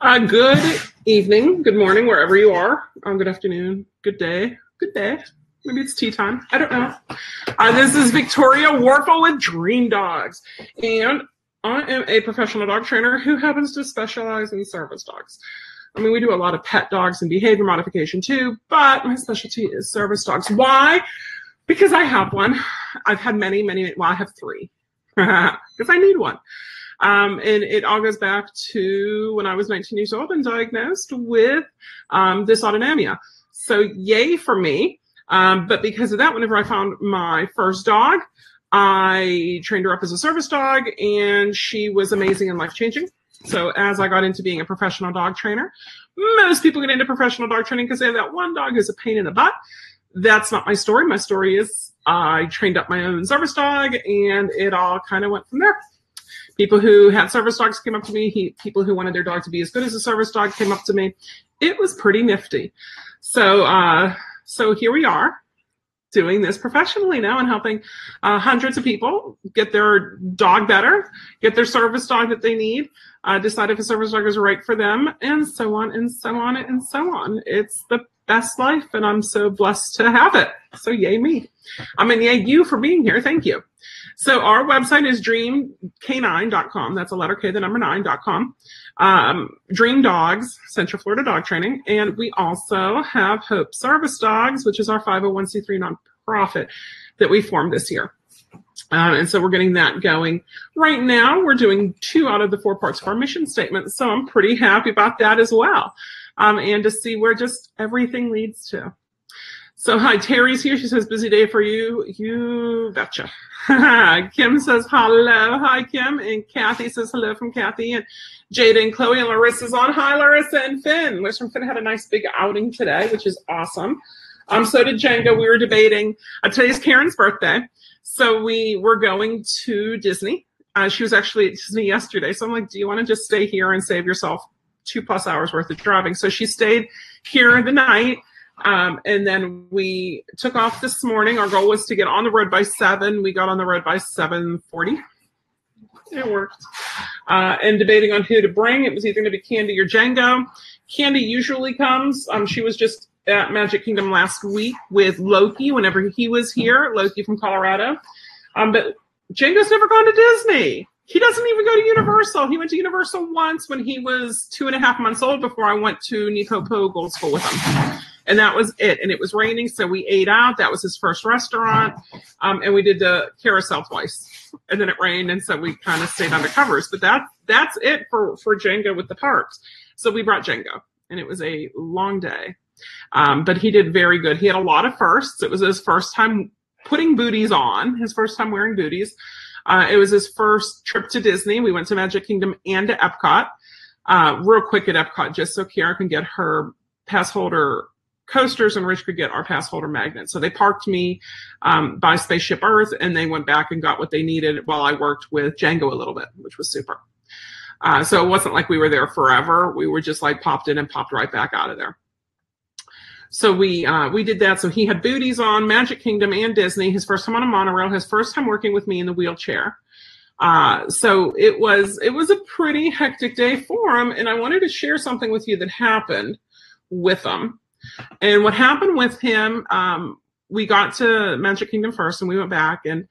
Uh, good evening, good morning, wherever you are. Um, good afternoon, good day, good day. Maybe it's tea time. I don't know. Uh, this is Victoria Warfel with Dream Dogs, and I am a professional dog trainer who happens to specialize in service dogs. I mean, we do a lot of pet dogs and behavior modification too, but my specialty is service dogs. Why? Because I have one. I've had many, many. Well, I have three because I need one. Um, and it all goes back to when I was 19 years old and diagnosed with um, dysautonomia. So, yay for me. Um, but because of that, whenever I found my first dog, I trained her up as a service dog, and she was amazing and life changing. So, as I got into being a professional dog trainer, most people get into professional dog training because they have that one dog who's a pain in the butt. That's not my story. My story is I trained up my own service dog, and it all kind of went from there. People who had service dogs came up to me. He, people who wanted their dog to be as good as a service dog came up to me. It was pretty nifty. So, uh, so here we are doing this professionally now and helping uh, hundreds of people get their dog better, get their service dog that they need, uh, decide if a service dog is right for them, and so on and so on and so on. It's the best life, and I'm so blessed to have it. So yay me. I mean, yay you for being here. Thank you. So our website is dreamk9.com. That's a letter K, the number nine.com. Um, Dream Dogs, Central Florida Dog Training. And we also have Hope Service Dogs, which is our 501c3 nonprofit that we formed this year. Uh, and so we're getting that going. Right now, we're doing two out of the four parts of our mission statement. So I'm pretty happy about that as well. Um, and to see where just everything leads to. So hi, Terry's here. She says, busy day for you. You betcha. Kim says hello. Hi, Kim. And Kathy says hello from Kathy. And Jada and Chloe and Larissa's on. Hi, Larissa and Finn. Larissa and Finn had a nice big outing today, which is awesome. Um, so did Django. We were debating. Uh, today's Karen's birthday. So we were going to Disney. Uh, she was actually at Disney yesterday. So I'm like, do you want to just stay here and save yourself two plus hours worth of driving? So she stayed here the night um, and then we took off this morning. Our goal was to get on the road by seven. We got on the road by seven forty. It worked. Uh, and debating on who to bring. It was either going to be Candy or Django. Candy usually comes. Um, she was just at Magic Kingdom last week with Loki whenever he was here. Loki from Colorado. Um, but Django's never gone to Disney. He doesn't even go to Universal. He went to Universal once when he was two and a half months old before I went to NePoPo Gold School with him and that was it. And it was raining, so we ate out. That was his first restaurant, um, and we did the carousel twice. And then it rained, and so we kind of stayed under covers. But that that's it for for Django with the parks. So we brought Django, and it was a long day. Um, but he did very good. He had a lot of firsts. It was his first time putting booties on, his first time wearing booties. Uh, it was his first trip to Disney. We went to Magic Kingdom and to Epcot. Uh, real quick at Epcot, just so Kiara can get her pass holder coasters and Rich could get our pass holder magnets. So they parked me um, by Spaceship Earth and they went back and got what they needed while I worked with Django a little bit, which was super. Uh, so it wasn't like we were there forever. We were just like popped in and popped right back out of there. So we uh, we did that. So he had booties on Magic Kingdom and Disney. His first time on a monorail. His first time working with me in the wheelchair. Uh, so it was it was a pretty hectic day for him, and I wanted to share something with you that happened with him. And what happened with him, um, we got to Magic Kingdom first and we went back and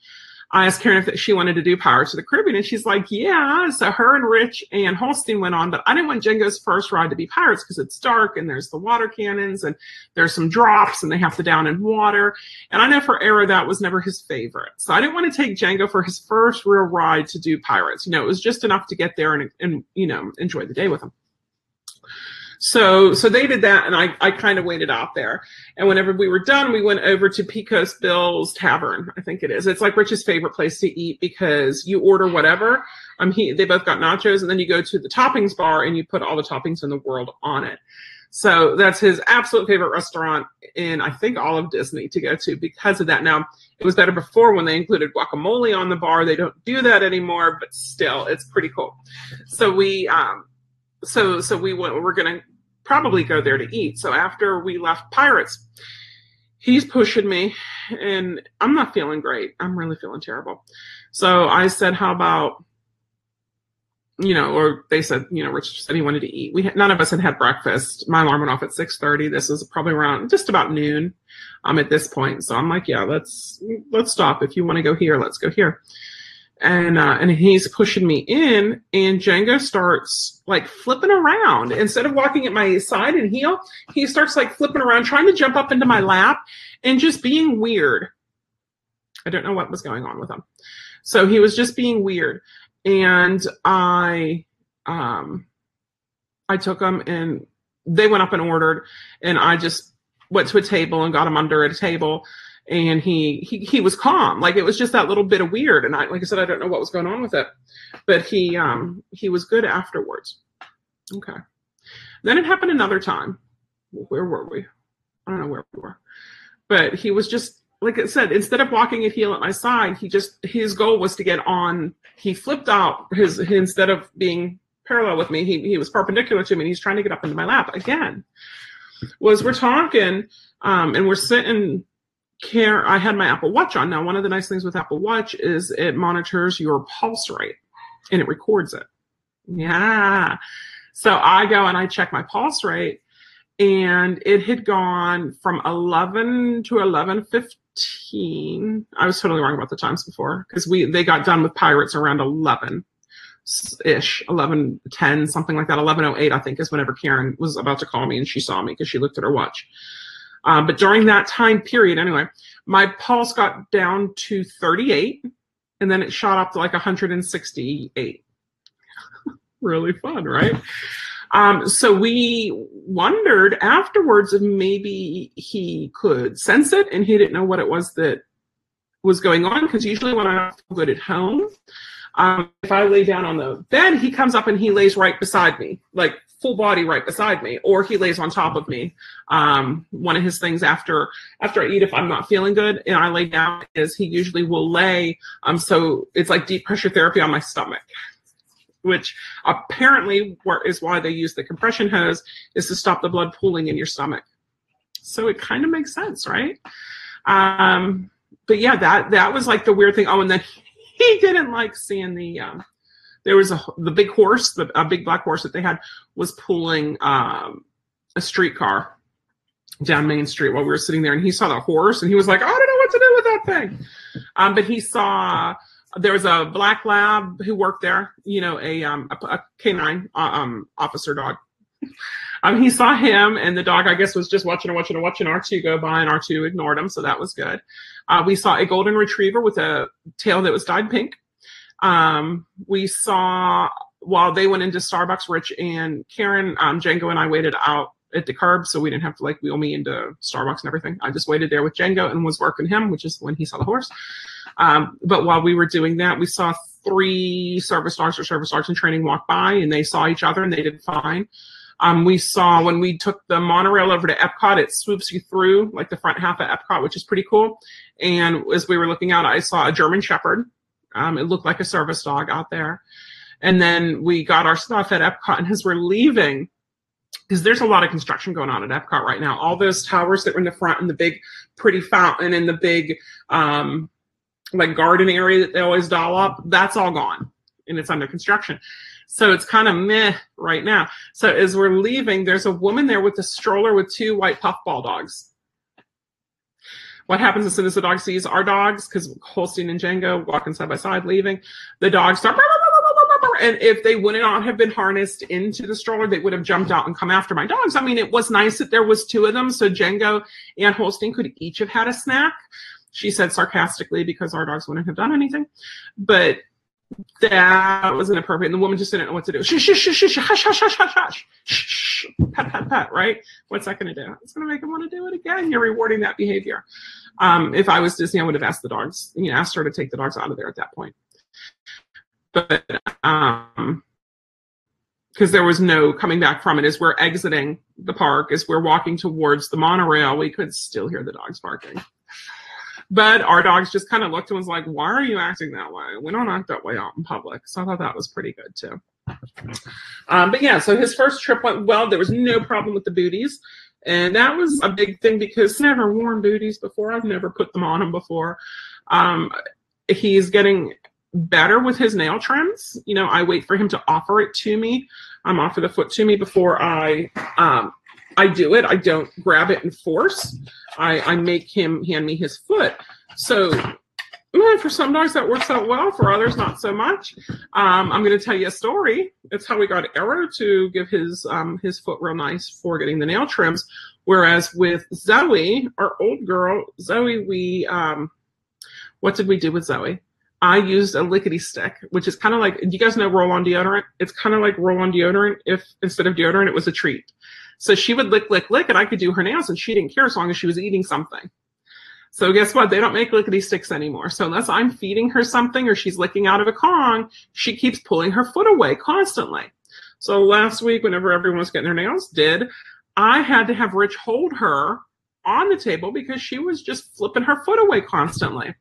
I asked Karen if she wanted to do Pirates of the Caribbean, and she's like, "Yeah." So her and Rich and Holstein went on, but I didn't want Django's first ride to be Pirates because it's dark and there's the water cannons and there's some drops and they have to down in water. And I know for Arrow that was never his favorite, so I didn't want to take Django for his first real ride to do Pirates. You know, it was just enough to get there and and you know enjoy the day with him. So so they did that, and I I kind of waited out there. And whenever we were done, we went over to Pecos Bill's Tavern. I think it is. It's like Rich's favorite place to eat because you order whatever. Um, he they both got nachos, and then you go to the toppings bar and you put all the toppings in the world on it. So that's his absolute favorite restaurant in I think all of Disney to go to because of that. Now it was better before when they included guacamole on the bar. They don't do that anymore, but still, it's pretty cool. So we um, so so we went. We're gonna probably go there to eat. So after we left Pirates, he's pushing me and I'm not feeling great. I'm really feeling terrible. So I said, How about you know, or they said, you know, Rich said he wanted to eat. We had, none of us had had breakfast. My alarm went off at 6:30. This was probably around just about noon. Um, at this point, so I'm like, yeah, let's let's stop. If you want to go here, let's go here. And uh, and he's pushing me in, and Django starts like flipping around instead of walking at my side and heel. He starts like flipping around, trying to jump up into my lap, and just being weird. I don't know what was going on with him. So he was just being weird and I um I took him and they went up and ordered and I just went to a table and got him under a table and he he he was calm like it was just that little bit of weird and I like I said I don't know what was going on with it but he um he was good afterwards okay then it happened another time where were we I don't know where we were but he was just like I said, instead of walking at heel at my side, he just his goal was to get on. He flipped out his instead of being parallel with me, he he was perpendicular to me. and He's trying to get up into my lap again. Was we're talking, um, and we're sitting. Care. I had my Apple Watch on. Now, one of the nice things with Apple Watch is it monitors your pulse rate, and it records it. Yeah. So I go and I check my pulse rate, and it had gone from 11 to 11.15 i was totally wrong about the times before because we they got done with pirates around 11 ish 11 10 something like that 1108 i think is whenever karen was about to call me and she saw me because she looked at her watch um, but during that time period anyway my pulse got down to 38 and then it shot up to like 168 really fun right um, so we wondered afterwards if maybe he could sense it and he didn't know what it was that was going on. Because usually when I feel good at home, um, if I lay down on the bed, he comes up and he lays right beside me, like full body right beside me, or he lays on top of me. Um, one of his things after after I eat, if I'm not feeling good and I lay down, is he usually will lay. Um, so it's like deep pressure therapy on my stomach which apparently is why they use the compression hose, is to stop the blood pooling in your stomach. So it kind of makes sense, right? Um, but yeah, that that was like the weird thing. Oh, and then he didn't like seeing the. Um, there was a the big horse, the a big black horse that they had was pulling um, a streetcar down Main Street while we were sitting there, and he saw the horse, and he was like, "I don't know what to do with that thing," um, but he saw there was a black lab who worked there, you know, a um a, a canine uh, um officer dog. um, he saw him, and the dog, I guess, was just watching and watching and watching R2 go by, and R2 ignored him, so that was good. Uh, we saw a golden retriever with a tail that was dyed pink. Um, we saw while they went into Starbucks, Rich and Karen, um, Django and I waited out at the curb, so we didn't have to like wheel me into Starbucks and everything. I just waited there with Django and was working him, which is when he saw the horse. Um, but while we were doing that, we saw three service dogs or service dogs in training walk by, and they saw each other and they did fine. Um, we saw when we took the monorail over to Epcot, it swoops you through like the front half of Epcot, which is pretty cool. And as we were looking out, I saw a German Shepherd. Um, it looked like a service dog out there. And then we got our stuff at Epcot, and as we're leaving, because there's a lot of construction going on at Epcot right now. All those towers that were in the front and the big pretty fountain and the big um, like garden area that they always doll up, that's all gone and it's under construction. So it's kind of meh right now. So as we're leaving, there's a woman there with a stroller with two white puffball dogs. What happens as soon as the dog sees our dogs, because Holstein and Django walking side by side leaving, the dogs start. And if they would not have been harnessed into the stroller, they would have jumped out and come after my dogs. I mean, it was nice that there was two of them, so Django and Holstein could each have had a snack she said sarcastically because our dogs wouldn't have done anything. But that was inappropriate. And the woman just didn't know what to do. Shh, shh, shh, shh, hush, hush, hush, hush, hush. Shh, pat, pat, pat, right? What's that going to do? It's going to make them want to do it again. You're rewarding that behavior. Um, if I was Disney, I would have asked the dogs, you know, asked her to take the dogs out of there at that point. But, um, because there was no coming back from it. As we're exiting the park, as we're walking towards the monorail, we could still hear the dogs barking. But our dogs just kind of looked and was like, why are you acting that way? We don't act that way out in public. So I thought that was pretty good too. Um, but yeah, so his first trip went well. There was no problem with the booties. And that was a big thing because never worn booties before. I've never put them on him before. Um, he's getting better with his nail trims. You know, I wait for him to offer it to me. I'm offer the foot to me before I um, I do it. I don't grab it and force. I, I make him hand me his foot. So for some dogs that works out well, for others not so much. Um, I'm going to tell you a story. It's how we got Arrow to give his um, his foot real nice for getting the nail trims. Whereas with Zoe, our old girl, Zoe, we um, what did we do with Zoe? I used a lickety stick, which is kind of like, do you guys know roll on deodorant? It's kind of like roll on deodorant if instead of deodorant, it was a treat. So she would lick, lick, lick, and I could do her nails and she didn't care as long as she was eating something. So guess what? They don't make lickety sticks anymore. So unless I'm feeding her something or she's licking out of a Kong, she keeps pulling her foot away constantly. So last week, whenever everyone was getting their nails did, I had to have Rich hold her on the table because she was just flipping her foot away constantly.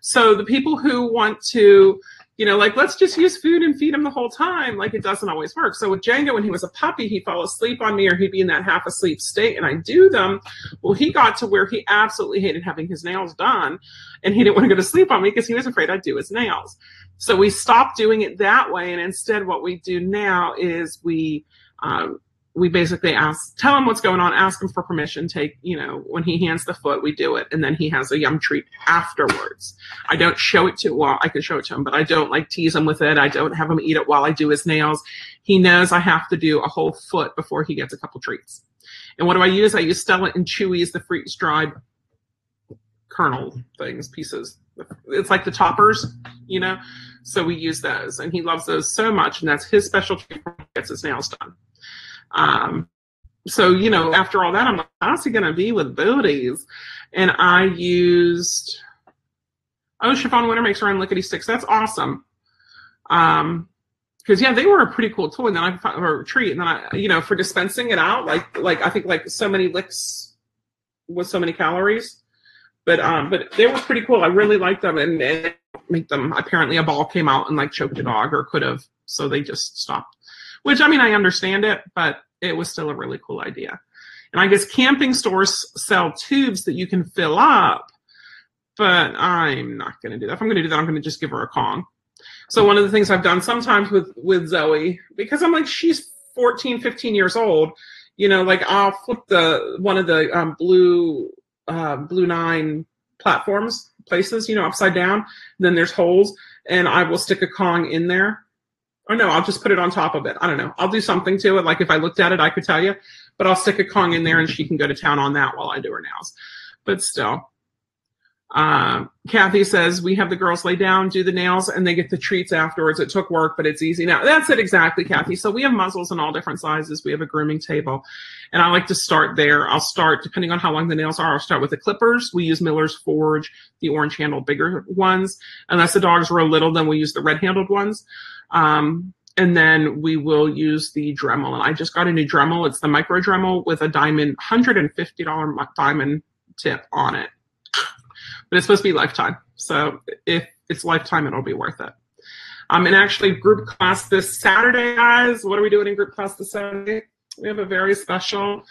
So the people who want to, you know, like let's just use food and feed him the whole time, like it doesn't always work. So with Django, when he was a puppy, he'd fall asleep on me or he'd be in that half asleep state and I do them. Well, he got to where he absolutely hated having his nails done and he didn't want to go to sleep on me because he was afraid I'd do his nails. So we stopped doing it that way. And instead what we do now is we, um, we basically ask, tell him what's going on, ask him for permission, take, you know, when he hands the foot, we do it. And then he has a yum treat afterwards. I don't show it to, well, I can show it to him, but I don't like tease him with it. I don't have him eat it while I do his nails. He knows I have to do a whole foot before he gets a couple treats. And what do I use? I use Stella and Chewy's, the freeze dried kernel things, pieces. It's like the toppers, you know? So we use those and he loves those so much. And that's his specialty when he gets his nails done. Um, so, you know, after all that, I'm like, how's he going to be with booties? And I used, oh, Chiffon Winter makes her own lickety sticks. That's awesome. Um, because yeah, they were a pretty cool toy. And then I found a treat, and then I, you know, for dispensing it out, like like I think like so many licks with so many calories. But um, but they were pretty cool. I really liked them, and, and make them. Apparently, a ball came out and like choked a dog, or could have, so they just stopped which I mean, I understand it, but it was still a really cool idea. And I guess camping stores sell tubes that you can fill up, but I'm not going to do that. If I'm going to do that, I'm going to just give her a Kong. So one of the things I've done sometimes with with Zoe, because I'm like she's 14, 15 years old, you know, like I'll flip the one of the um, blue uh, blue nine platforms places, you know, upside down. Then there's holes, and I will stick a Kong in there or no, I'll just put it on top of it. I don't know. I'll do something to it. Like if I looked at it, I could tell you, but I'll stick a Kong in there and she can go to town on that while I do her nails. But still, uh, Kathy says we have the girls lay down, do the nails, and they get the treats afterwards. It took work, but it's easy now. That's it exactly, Kathy. So we have muzzles in all different sizes. We have a grooming table, and I like to start there. I'll start depending on how long the nails are. I'll start with the clippers. We use Miller's Forge, the orange handled bigger ones. Unless the dogs were little, then we use the red handled ones. Um, and then we will use the Dremel. And I just got a new Dremel. It's the micro Dremel with a diamond, $150 diamond tip on it. But it's supposed to be lifetime. So if it's lifetime, it'll be worth it. Um, and actually, group class this Saturday, guys. What are we doing in group class this Saturday? We have a very special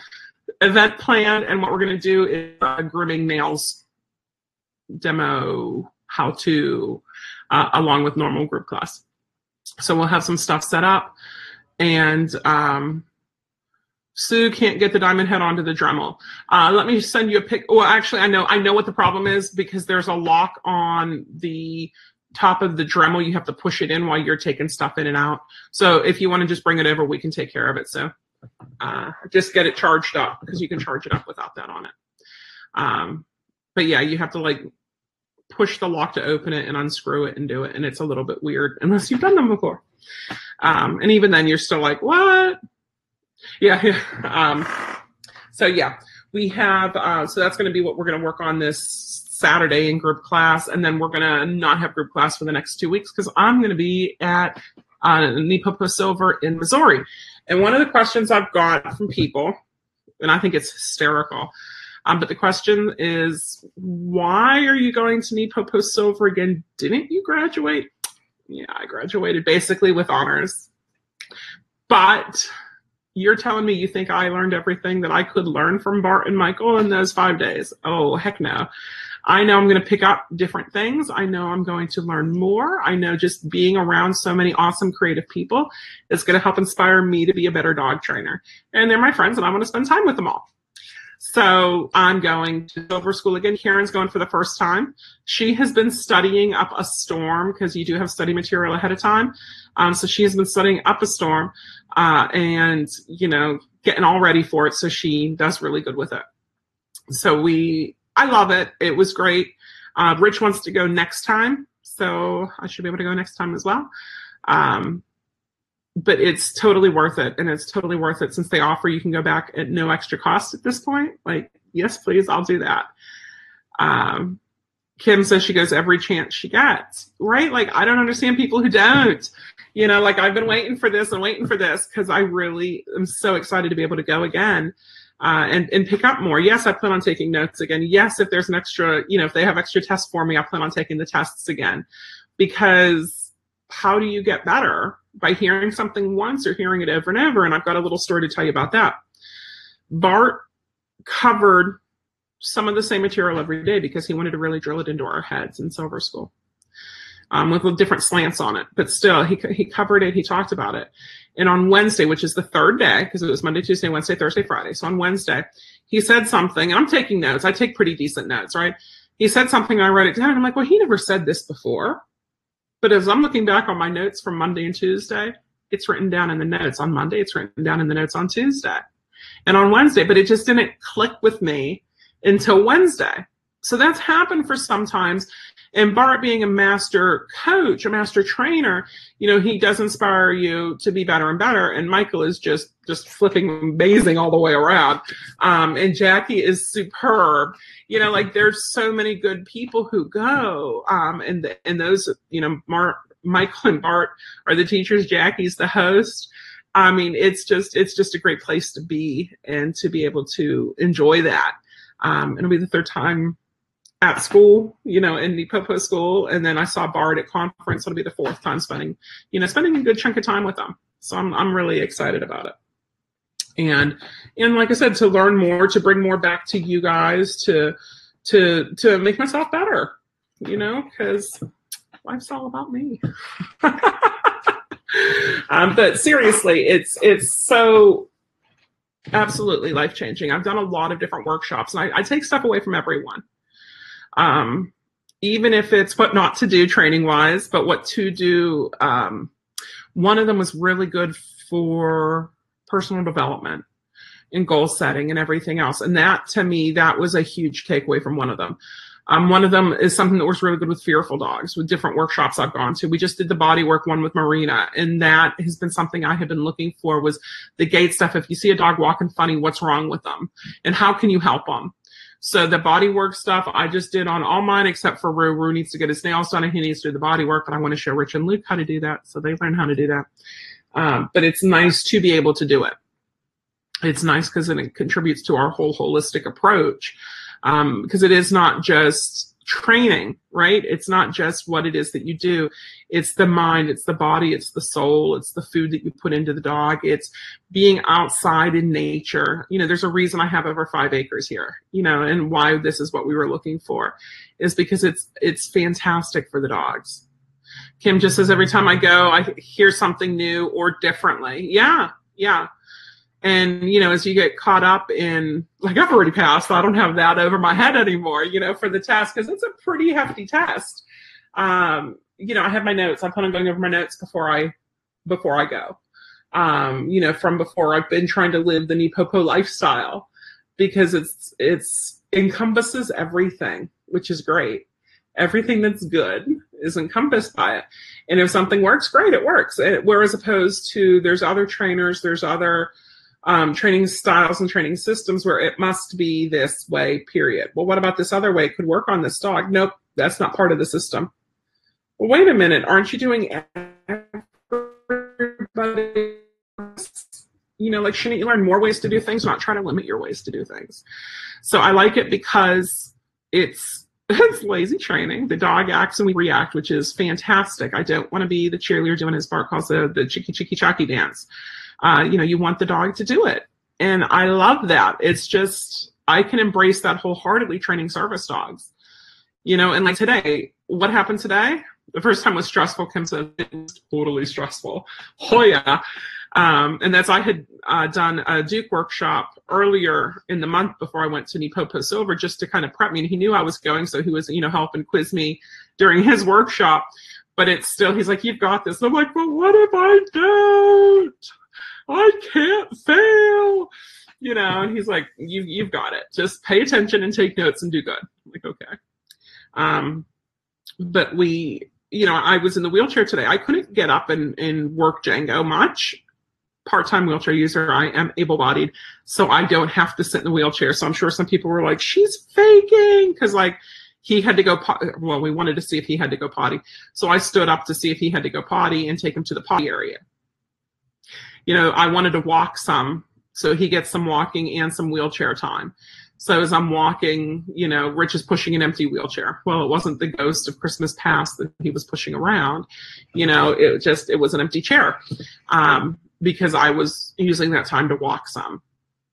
event planned, and what we're going to do is a grooming nails demo how to, uh, along with normal group class. So we'll have some stuff set up. And um, Sue can't get the diamond head onto the Dremel. Uh, let me send you a pic. Well, actually, I know I know what the problem is because there's a lock on the top of the Dremel. You have to push it in while you're taking stuff in and out. So if you want to just bring it over, we can take care of it. So uh, just get it charged up because you can charge it up without that on it. Um, but yeah, you have to like push the lock to open it and unscrew it and do it. And it's a little bit weird unless you've done them before. Um, and even then, you're still like, what? Yeah. um, so, yeah, we have, uh, so that's going to be what we're going to work on this Saturday in group class. And then we're going to not have group class for the next two weeks because I'm going to be at uh, Silver in Missouri. And one of the questions I've got from people, and I think it's hysterical, um, but the question is, why are you going to NePoPo Silver again? Didn't you graduate? Yeah, I graduated basically with honors. But you're telling me you think I learned everything that I could learn from Bart and Michael in those five days? Oh, heck no. I know I'm going to pick up different things. I know I'm going to learn more. I know just being around so many awesome creative people is going to help inspire me to be a better dog trainer. And they're my friends and I want to spend time with them all. So I'm going to Silver School again. Karen's going for the first time. She has been studying up a storm because you do have study material ahead of time. Um, so she has been studying up a storm uh, and, you know, getting all ready for it. So she does really good with it. So we, I love it. It was great. Uh, Rich wants to go next time. So I should be able to go next time as well. Um, but it's totally worth it and it's totally worth it since they offer you can go back at no extra cost at this point like yes please i'll do that um, kim says she goes every chance she gets right like i don't understand people who don't you know like i've been waiting for this and waiting for this because i really am so excited to be able to go again uh, and and pick up more. Yes, I plan on taking notes again. Yes, if there's an extra, you know, if they have extra tests for me, I plan on taking the tests again, because how do you get better? By hearing something once or hearing it over and over. And I've got a little story to tell you about that. Bart covered some of the same material every day because he wanted to really drill it into our heads in Silver School. Um, with different slants on it, but still, he he covered it. He talked about it, and on Wednesday, which is the third day, because it was Monday, Tuesday, Wednesday, Thursday, Friday. So on Wednesday, he said something. I'm taking notes. I take pretty decent notes, right? He said something. I wrote it down. And I'm like, well, he never said this before. But as I'm looking back on my notes from Monday and Tuesday, it's written down in the notes on Monday, it's written down in the notes on Tuesday and on Wednesday, but it just didn't click with me until Wednesday. So that's happened for sometimes. And Bart being a master coach, a master trainer, you know, he does inspire you to be better and better. And Michael is just, just flipping amazing all the way around. Um, and Jackie is superb. You know, like there's so many good people who go. Um, and, the, and those, you know, Mark, Michael and Bart are the teachers. Jackie's the host. I mean, it's just, it's just a great place to be and to be able to enjoy that. Um, it'll be the third time at school, you know, in the Popo school, and then I saw Bart at conference. It'll be the fourth time spending, you know, spending a good chunk of time with them. So I'm I'm really excited about it. And and like I said, to learn more, to bring more back to you guys, to to to make myself better, you know, because life's all about me. um, but seriously, it's it's so absolutely life changing. I've done a lot of different workshops, and I, I take stuff away from everyone um, even if it's what not to do training wise, but what to do. Um, one of them was really good for personal development and goal setting and everything else. And that to me, that was a huge takeaway from one of them. Um, one of them is something that was really good with fearful dogs with different workshops I've gone to. We just did the body work one with Marina and that has been something I have been looking for was the gait stuff. If you see a dog walking funny, what's wrong with them and how can you help them? So the body work stuff I just did on all mine except for Rue. Rue needs to get his nails done and he needs to do the body work, but I want to show Rich and Luke how to do that. So they learn how to do that. Um, but it's nice to be able to do it. It's nice because it contributes to our whole holistic approach. Um, because it is not just training, right? It's not just what it is that you do. It's the mind, it's the body, it's the soul, it's the food that you put into the dog. It's being outside in nature. You know, there's a reason I have over five acres here, you know, and why this is what we were looking for is because it's, it's fantastic for the dogs. Kim just says every time I go, I hear something new or differently. Yeah. Yeah. And, you know, as you get caught up in, like, I've already passed, I don't have that over my head anymore, you know, for the test, because it's a pretty hefty test. Um, you know, I have my notes. I plan on going over my notes before I, before I go. Um, you know, from before I've been trying to live the NePoPo lifestyle because it's, it's encompasses everything, which is great. Everything that's good is encompassed by it. And if something works, great, it works. It, whereas opposed to there's other trainers, there's other, um, training styles and training systems where it must be this way, period. Well, what about this other way? It could work on this dog. Nope, that's not part of the system. Well, wait a minute. Aren't you doing everybody? You know, like, shouldn't you learn more ways to do things, not try to limit your ways to do things? So I like it because it's it's lazy training. The dog acts and we react, which is fantastic. I don't want to be the cheerleader doing his bark calls the, the chicky chicky chucky dance uh, you know, you want the dog to do it. And I love that. It's just, I can embrace that wholeheartedly training service dogs. You know, and like today, what happened today? The first time was stressful. Kim said totally stressful. Oh yeah. Um, and that's I had uh, done a Duke workshop earlier in the month before I went to NePoPo Silver just to kind of prep me. And he knew I was going, so he was, you know, helping quiz me during his workshop. But it's still, he's like, "You've got this." And I'm like, "But what if I don't? I can't fail." You know, and he's like, "You, you've got it. Just pay attention and take notes and do good." I'm like, okay. Um, but we, you know, I was in the wheelchair today. I couldn't get up and, and work Django much part-time wheelchair user. I am able-bodied, so I don't have to sit in the wheelchair. So I'm sure some people were like, "She's faking," because like he had to go. Well, we wanted to see if he had to go potty, so I stood up to see if he had to go potty and take him to the potty area. You know, I wanted to walk some, so he gets some walking and some wheelchair time. So as I'm walking, you know, Rich is pushing an empty wheelchair. Well, it wasn't the ghost of Christmas past that he was pushing around. You know, it just it was an empty chair. Um, because I was using that time to walk some,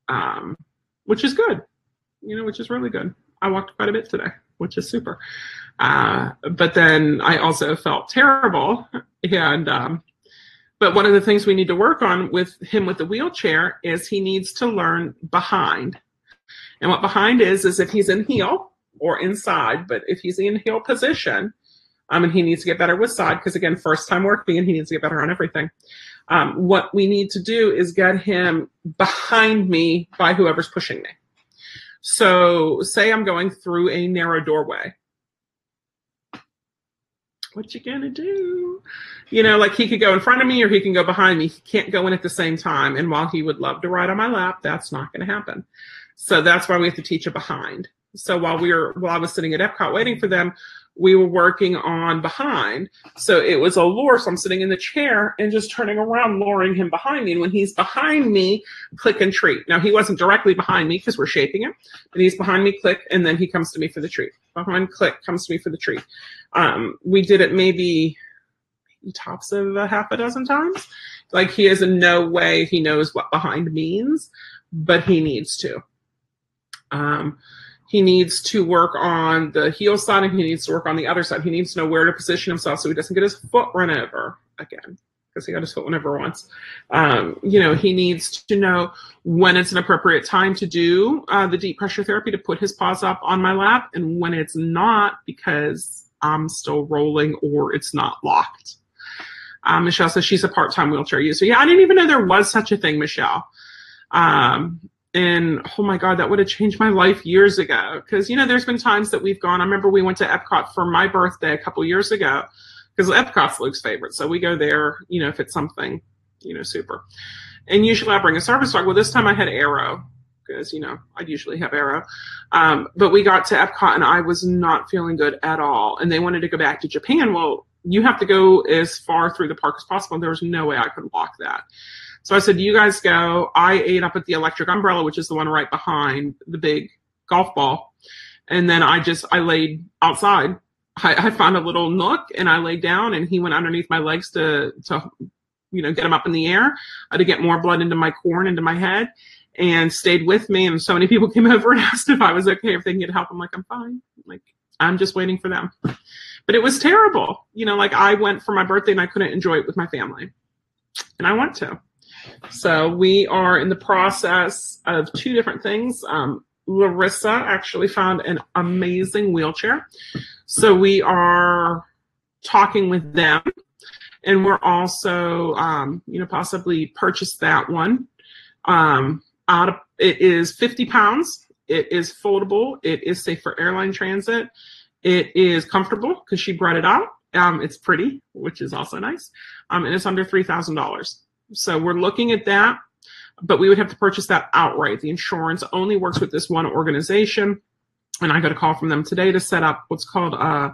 um, which is good, you know, which is really good. I walked quite a bit today, which is super. Uh, but then I also felt terrible. And, um, but one of the things we need to work on with him with the wheelchair is he needs to learn behind. And what behind is, is if he's in heel or inside, but if he's in heel position, um, and he needs to get better with side because again, first time working and he needs to get better on everything. Um, what we need to do is get him behind me by whoever's pushing me. So, say I'm going through a narrow doorway. What you gonna do? You know, like he could go in front of me or he can go behind me. He can't go in at the same time. And while he would love to ride on my lap, that's not to happen. So that's why we have to teach a behind. So while we were while I was sitting at Epcot waiting for them, we were working on behind. So it was a lure. So I'm sitting in the chair and just turning around, luring him behind me. And when he's behind me, click and treat. Now he wasn't directly behind me because we're shaping him, but he's behind me, click, and then he comes to me for the treat. Behind, click, comes to me for the treat. Um, we did it maybe tops of a half a dozen times. Like he is in no way he knows what behind means, but he needs to. Um, he needs to work on the heel side and he needs to work on the other side. He needs to know where to position himself so he doesn't get his foot run over again because he got his foot whenever once. Um, you know, he needs to know when it's an appropriate time to do uh, the deep pressure therapy to put his paws up on my lap and when it's not because I'm still rolling or it's not locked. Um, Michelle says she's a part-time wheelchair user. Yeah, I didn't even know there was such a thing, Michelle. Um, and oh my god that would have changed my life years ago. Because you know there's been times that we've gone i remember we went to epcot for my birthday a couple years ago because epcot's luke's favorite. So we go there you know if it's something you know super. And usually i bring a service dog. Well this time i had arrow because you know i'd usually have arrow. Um, but we got to epcot and i was not feeling good at all. And they wanted to go back to japan. Well you have to go as far through the park as possible. And there was no way i could walk that so I said, you guys go. I ate up at the electric umbrella, which is the one right behind the big golf ball. And then I just, I laid outside. I, I found a little nook and I laid down and he went underneath my legs to, to, you know, get him up in the air uh, to get more blood into my corn, into my head and stayed with me. And so many people came over and asked if I was okay, if they can get help. I'm like, I'm fine. like, I'm just waiting for them. But it was terrible. You know, like I went for my birthday and I couldn't enjoy it with my family. And I want to. So we are in the process of two different things. Um, Larissa actually found an amazing wheelchair. So we are talking with them and we're also, um, you know, possibly purchase that one. Um, out of, it is 50 pounds. It is foldable. It is safe for airline transit. It is comfortable because she brought it out. Um, it's pretty, which is also nice. Um, and it's under $3,000. So we're looking at that, but we would have to purchase that outright. The insurance only works with this one organization. And I got a call from them today to set up what's called, uh, I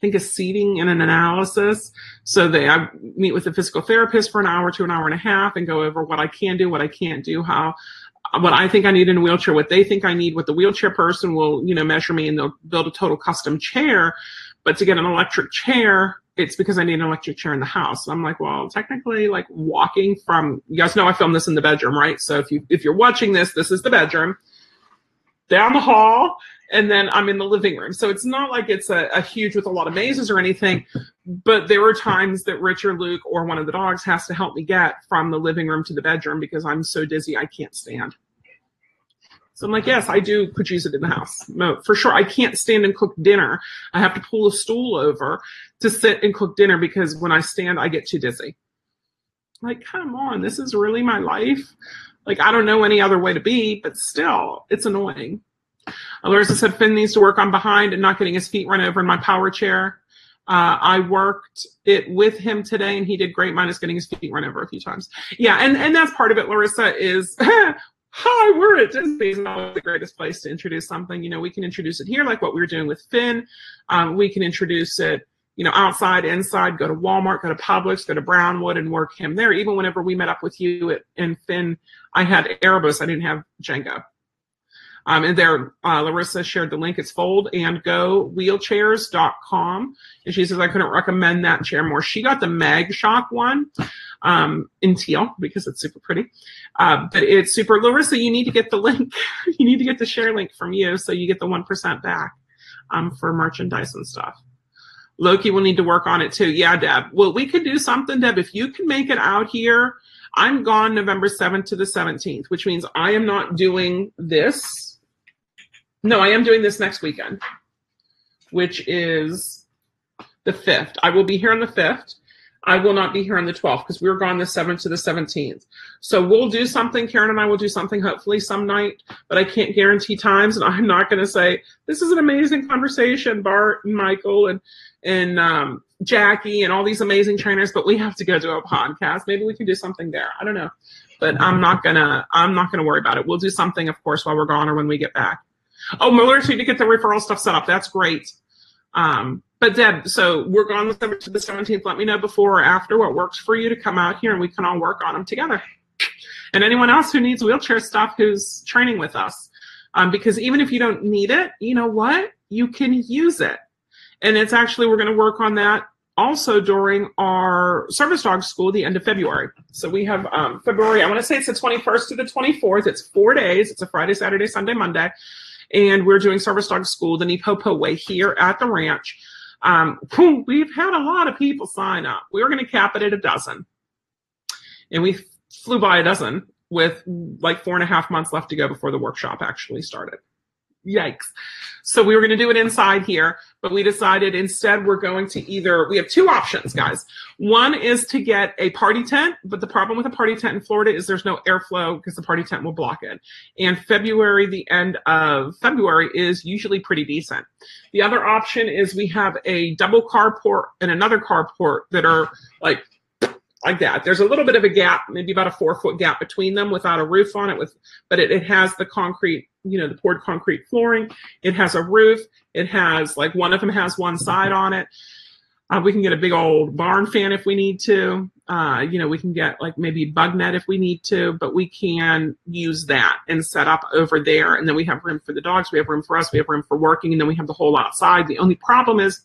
think a seating and an analysis. So they I meet with a physical therapist for an hour to an hour and a half and go over what I can do, what I can't do, how what I think I need in a wheelchair, what they think I need, what the wheelchair person will, you know, measure me and they'll build a total custom chair. But to get an electric chair, it's because I need an electric chair in the house. I'm like, well, technically, like walking from you guys know I filmed this in the bedroom, right? So if you if you're watching this, this is the bedroom. down the hall, and then I'm in the living room. So it's not like it's a, a huge with a lot of mazes or anything, but there are times that Rich or Luke or one of the dogs has to help me get from the living room to the bedroom because I'm so dizzy I can't stand. So I'm like, yes, I do could use it in the house. For sure. I can't stand and cook dinner. I have to pull a stool over to sit and cook dinner because when I stand, I get too dizzy. Like, come on, this is really my life. Like, I don't know any other way to be, but still, it's annoying. Larissa said Finn needs to work on behind and not getting his feet run over in my power chair. Uh, I worked it with him today, and he did great. Minus getting his feet run over a few times. Yeah, and and that's part of it. Larissa is. Hi, we're at Disney. It's not the greatest place to introduce something. You know, we can introduce it here, like what we were doing with Finn. Um, we can introduce it you know, outside, inside, go to Walmart, go to Publix, go to Brownwood and work him there. Even whenever we met up with you at, in Finn, I had Erebus, I didn't have Django. Um, and there, uh, Larissa shared the link. It's fold and go wheelchairs.com. And she says, I couldn't recommend that chair more. She got the MagShock one, um, in teal because it's super pretty. Uh, but it's super, Larissa, you need to get the link. you need to get the share link from you so you get the 1% back, um, for merchandise and stuff. Loki will need to work on it too. Yeah, Deb. Well, we could do something, Deb. If you can make it out here, I'm gone November 7th to the 17th, which means I am not doing this. No, I am doing this next weekend, which is the 5th. I will be here on the 5th. I will not be here on the 12th because we are gone the 7th to the 17th. So we'll do something. Karen and I will do something hopefully some night, but I can't guarantee times. And I'm not going to say, this is an amazing conversation, Bart and Michael and, and um, Jackie and all these amazing trainers, but we have to go do a podcast. Maybe we can do something there. I don't know. But I'm not gonna I'm not gonna worry about it. We'll do something, of course, while we're gone or when we get back. Oh, Miller, so to get the referral stuff set up. That's great. Um, but Deb, so we're going the 7th to the 17th. Let me know before or after what works for you to come out here and we can all work on them together. And anyone else who needs wheelchair stuff who's training with us. Um, because even if you don't need it, you know what? You can use it. And it's actually, we're going to work on that also during our service dog school the end of February. So we have um, February, I want to say it's the 21st to the 24th. It's four days. It's a Friday, Saturday, Sunday, Monday. And we're doing service dog school the NePoPo way here at the ranch. Um, we've had a lot of people sign up. We were going to cap it at a dozen. And we flew by a dozen with like four and a half months left to go before the workshop actually started. Yikes. So we were going to do it inside here, but we decided instead we're going to either, we have two options, guys. One is to get a party tent, but the problem with a party tent in Florida is there's no airflow because the party tent will block it. And February, the end of February is usually pretty decent. The other option is we have a double carport and another carport that are like like that. There's a little bit of a gap, maybe about a four foot gap between them without a roof on it with, but it, it has the concrete, you know, the poured concrete flooring. It has a roof. It has like one of them has one side on it. Uh, we can get a big old barn fan if we need to. Uh, you know, we can get like maybe bug net if we need to, but we can use that and set up over there. And then we have room for the dogs. We have room for us. We have room for working. And then we have the whole outside. The only problem is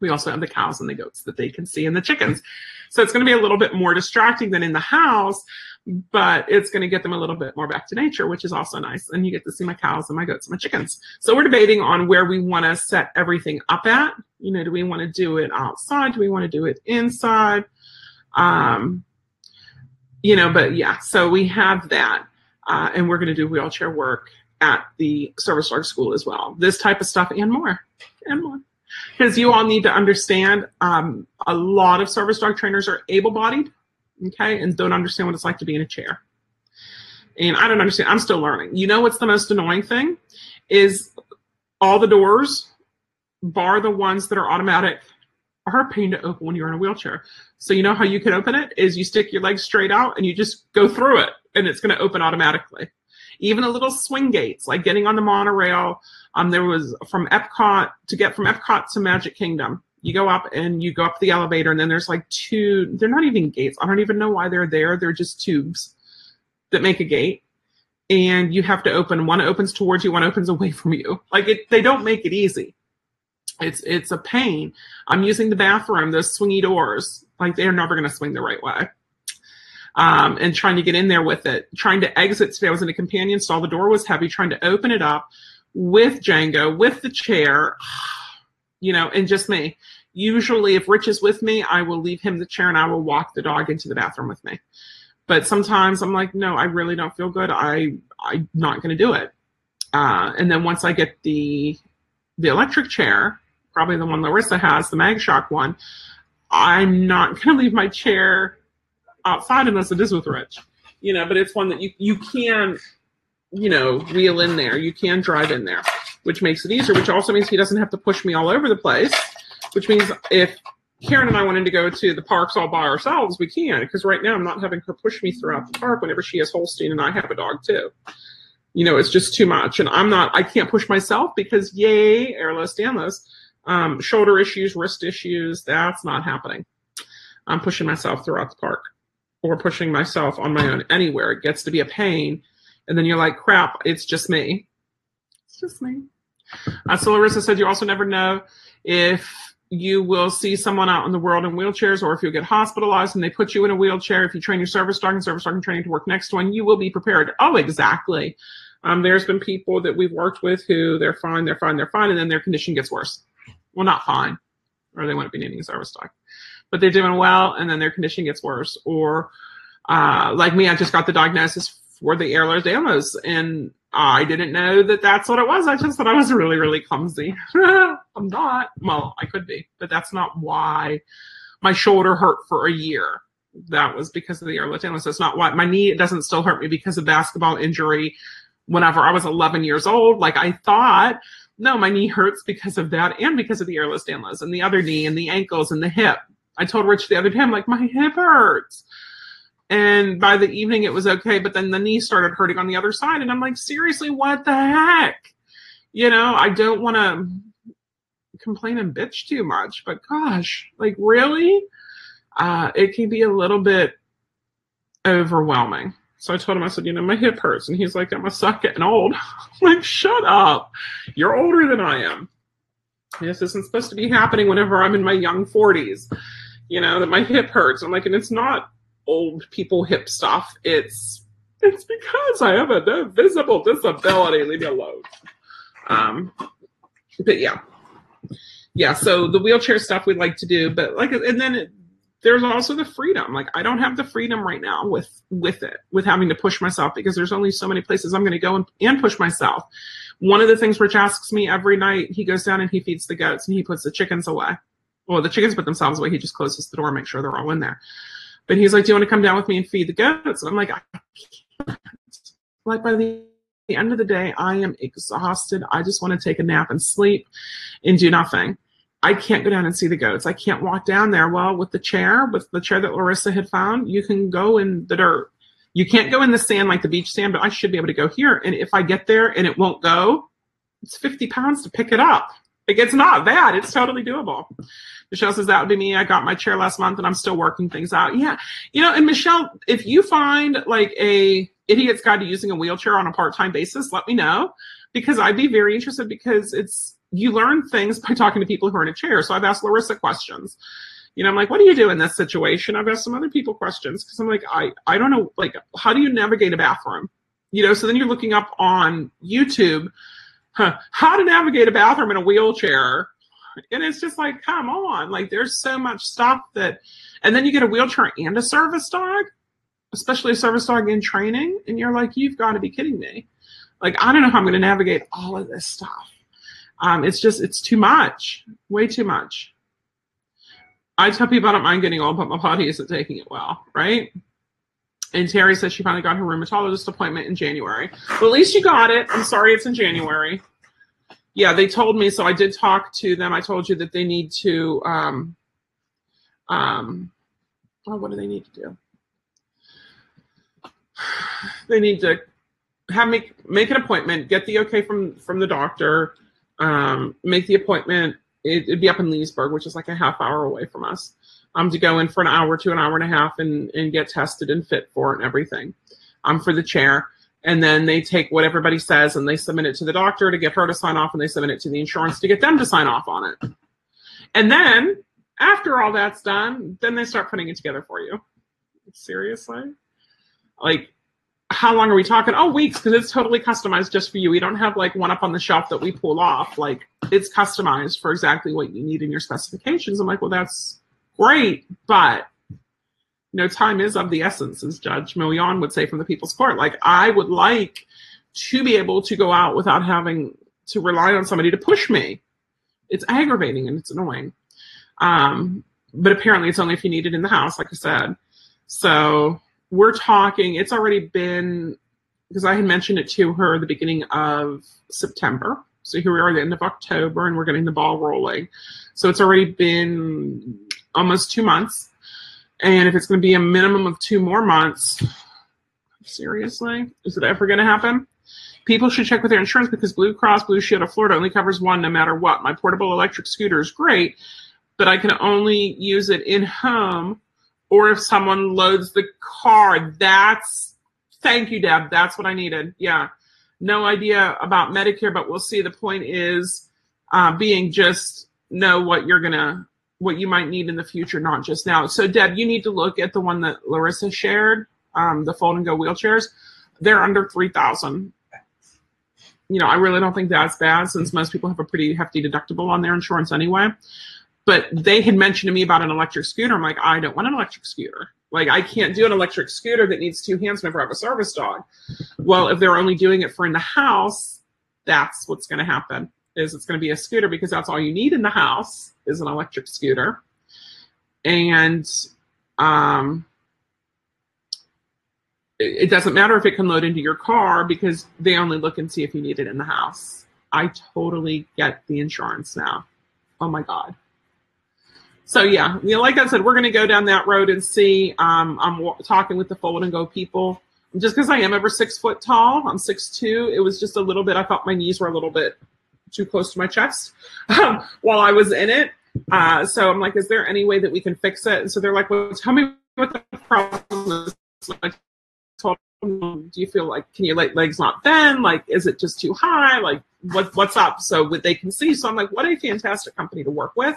we also have the cows and the goats that they can see and the chickens. So it's going to be a little bit more distracting than in the house, but it's going to get them a little bit more back to nature, which is also nice. And you get to see my cows and my goats and my chickens. So we're debating on where we want to set everything up at. You know, do we want to do it outside? Do we want to do it inside? Um, you know, but yeah, so we have that. Uh, and we're going to do wheelchair work at the service dog school as well. This type of stuff and more, and more because you all need to understand um, a lot of service dog trainers are able bodied, okay, and don't understand what it's like to be in a chair. And I don't understand. I'm still learning. You know what's the most annoying thing is all the doors, bar the ones that are automatic, are a pain to open when you're in a wheelchair. So you know how you can open it is you stick your legs straight out and you just go through it, and it's going to open automatically. Even a little swing gates, like getting on the monorail um, there was from Epcot to get from Epcot to Magic Kingdom. You go up and you go up the elevator, and then there's like two. They're not even gates. I don't even know why they're there. They're just tubes that make a gate, and you have to open. One opens towards you, one opens away from you. Like it, they don't make it easy. It's it's a pain. I'm using the bathroom, those swingy doors. Like they're never going to swing the right way. um, and trying to get in there with it. Trying to exit today. I was in a companion stall. The door was heavy. Trying to open it up with Django, with the chair, you know, and just me. Usually, if Rich is with me, I will leave him the chair and I will walk the dog into the bathroom with me. But sometimes I'm like, no, I really don't feel good. I I'm not going to do it. Uh, and then once I get the the electric chair, probably the one Larissa has, the MagShock one, I'm not going to leave my chair outside unless it is with Rich. You know, but it's one that you you can, you know, wheel in there. You can drive in there, which makes it easier. Which also means he doesn't have to push me all over the place. Which means if Karen and I wanted to go to the parks all by ourselves, we can. Because right now I'm not having her push me throughout the park whenever she has Holstein and I have a dog too. You know, it's just too much. And I'm not, I can't push myself because yay, Ehlers-Danlos. Um, shoulder issues, wrist issues, that's not happening. I'm pushing myself throughout the park or pushing myself on my own anywhere. It gets to be a pain. And then you're like, crap, it's just me. Just me. Uh, so Larissa said you also never know if you will see someone out in the world in wheelchairs or if you'll get hospitalized and they put you in a wheelchair. If you train your service dog and service dog and training to work next to one, you will be prepared. Oh, exactly. Um, there's been people that we've worked with who they're fine, they're fine, they're fine, and then their condition gets worse. Well, not fine, or they wouldn't be needing a service dog, but they're doing well, and then their condition gets worse. Or uh, like me, I just got the diagnosis for the Ehlers-Danlos, and I didn't know that that's what it was. I just thought I was really, really clumsy. I'm not. Well, I could be, but that's not why my shoulder hurt for a year. That was because of the Ehlers-Danlos. It's not why my knee doesn't still hurt me because of basketball injury. Whenever I was 11 years old, like I thought, no, my knee hurts because of that and because of the Ehlers-Danlos and the other knee and the ankles and the hip. I told Rich the other day, I'm like, my hip hurts. And by the evening, it was okay. But then the knee started hurting on the other side. And I'm like, seriously, what the heck? You know, I don't want to complain and bitch too much, but gosh, like, really? Uh, it can be a little bit overwhelming. So I told him, I said, you know, my hip hurts. And he's like, I'm a suck getting old. I'm like, shut up. You're older than I am. This isn't supposed to be happening whenever I'm in my young 40s. You know, that my hip hurts. I'm like, and it's not old people hip stuff. It's it's because I have a visible disability. Leave me alone. Um, but yeah, yeah. So the wheelchair stuff we'd like to do, but like, and then it, there's also the freedom. Like I don't have the freedom right now with with it, with having to push myself because there's only so many places I'm going to go and, and push myself. One of the things Rich asks me every night, he goes down and he feeds the goats and he puts the chickens away. Well, the chickens put themselves away. He just closes the door, make sure they're all in there. But he's like, "Do you want to come down with me and feed the goats?" And I'm like, I can't. Like by the end of the day, I am exhausted. I just want to take a nap and sleep and do nothing. I can't go down and see the goats. I can't walk down there. Well, with the chair, with the chair that Larissa had found, you can go in the dirt. You can't go in the sand like the beach sand, but I should be able to go here. And if I get there and it won't go, it's 50 pounds to pick it up. Like it's not bad. It's totally doable. Michelle says that would be me. I got my chair last month and I'm still working things out. Yeah. You know, and Michelle, if you find like a idiot's guide to using a wheelchair on a part-time basis, let me know because I'd be very interested because it's you learn things by talking to people who are in a chair. So I've asked Larissa questions. You know, I'm like, what do you do in this situation? I've asked some other people questions because I'm like, I, I don't know, like, how do you navigate a bathroom? You know, so then you're looking up on YouTube huh, how to navigate a bathroom in a wheelchair and it's just like, come on. Like there's so much stuff that, and then you get a wheelchair and a service dog, especially a service dog in training. And you're like, you've got to be kidding me. Like, I don't know how I'm going to navigate all of this stuff. Um, it's just, it's too much, way too much. I tell people I don't mind getting old, but my body isn't taking it well, right? And Terry says she finally got her rheumatologist appointment in January. Well, at least you got it. I'm sorry it's in January yeah, they told me. So I did talk to them. I told you that they need to. Um, um, oh, what do they need to do? They need to have me make an appointment, get the okay from from the doctor, um, make the appointment. It, would be up in Leesburg, which is like a half hour away from us. Um, to go in for an hour to an hour and a half and and get tested and fit for and everything. Um, for the chair and then they take what everybody says and they submit it to the doctor to get her to sign off and they submit it to the insurance to get them to sign off on it and then after all that's done then they start putting it together for you seriously? Like, how long are we talking? Oh, weeks, because it's totally customized just for you. We don't have like one up on the shelf that we pull off. Like, it's customized for exactly what you need in your specifications. I'm like, well, that's great, but you know, time is of the essence, as Judge Milian would say from the People's Court. Like, I would like to be able to go out without having to rely on somebody to push me. It's aggravating and it's annoying. Um, but apparently, it's only if you need it in the house, like I said. So we're talking. It's already been because I had mentioned it to her the beginning of September. So here we are, the end of October, and we're getting the ball rolling. So it's already been almost two months. And if it's going to be a minimum of two more months, seriously, is it ever going to happen? People should check with their insurance because Blue Cross Blue Shield of Florida only covers one no matter what. My portable electric scooter is great, but I can only use it in home or if someone loads the car. That's thank you, Deb. That's what I needed. Yeah. No idea about Medicare, but we'll see. The point is uh, being just know what you're gonna what you might need in the future, not just now. So Deb, you need to look at the one that Larissa shared, um, the fold and go wheelchairs. They're under three thousand. You know, I really don't think that's bad since most people have a pretty hefty deductible on their insurance anyway but they had mentioned to me about an electric scooter. I'm like, I don't want an electric scooter. Like, I can't do an electric scooter that needs two hands whenever I have a service dog. Well, if they're only doing it for in the house, that's what's going to happen. Is it's going to be a scooter because that's all you need in the house is an electric scooter, and um, it, it doesn't matter if it can load into your car because they only look and see if you need it in the house. I totally get the insurance now. Oh my god so yeah, you know, like I said, we're going to go down that road and see. Um, I'm w- talking with the fold and go people. Just because I am over six foot tall, I'm six two. It was just a little bit. I thought my knees were a little bit too close to my chest um, while I was in it. Uh, so I'm like, is there any way that we can fix it? And so they're like, well, tell me what the problem is. I told them, do you feel like can your legs not bend? Like, is it just too high? Like, what what's up? So they can see. So I'm like, what a fantastic company to work with.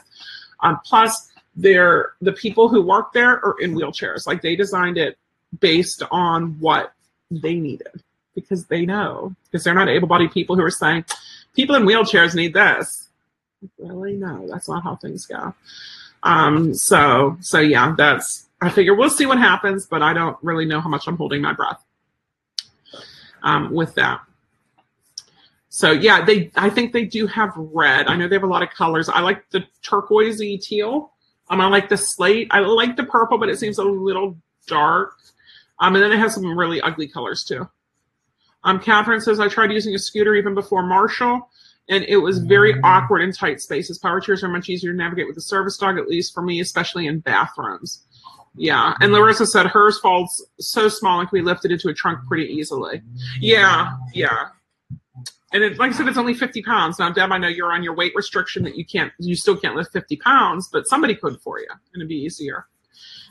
Um, plus, they're the people who work there are in wheelchairs. Like they designed it based on what they needed because they know because they're not able-bodied people who are saying people in wheelchairs need this. Really, no, that's not how things go. Um, so, so yeah, that's. I figure we'll see what happens, but I don't really know how much I'm holding my breath um, with that. So yeah, they I think they do have red. I know they have a lot of colors. I like the turquoisey teal. Um, I like the slate. I like the purple, but it seems a little dark. Um, and then it has some really ugly colors too. Um, Catherine says I tried using a scooter even before Marshall, and it was very mm-hmm. awkward in tight spaces. Power chairs are much easier to navigate with a service dog, at least for me, especially in bathrooms. Yeah, and Larissa said hers falls so small and can be lifted into a trunk pretty easily. Yeah, yeah and it, like I said, it's only 50 pounds. Now, Deb, I know you're on your weight restriction that you can't, you still can't lift 50 pounds, but somebody could for you, and it'd be easier.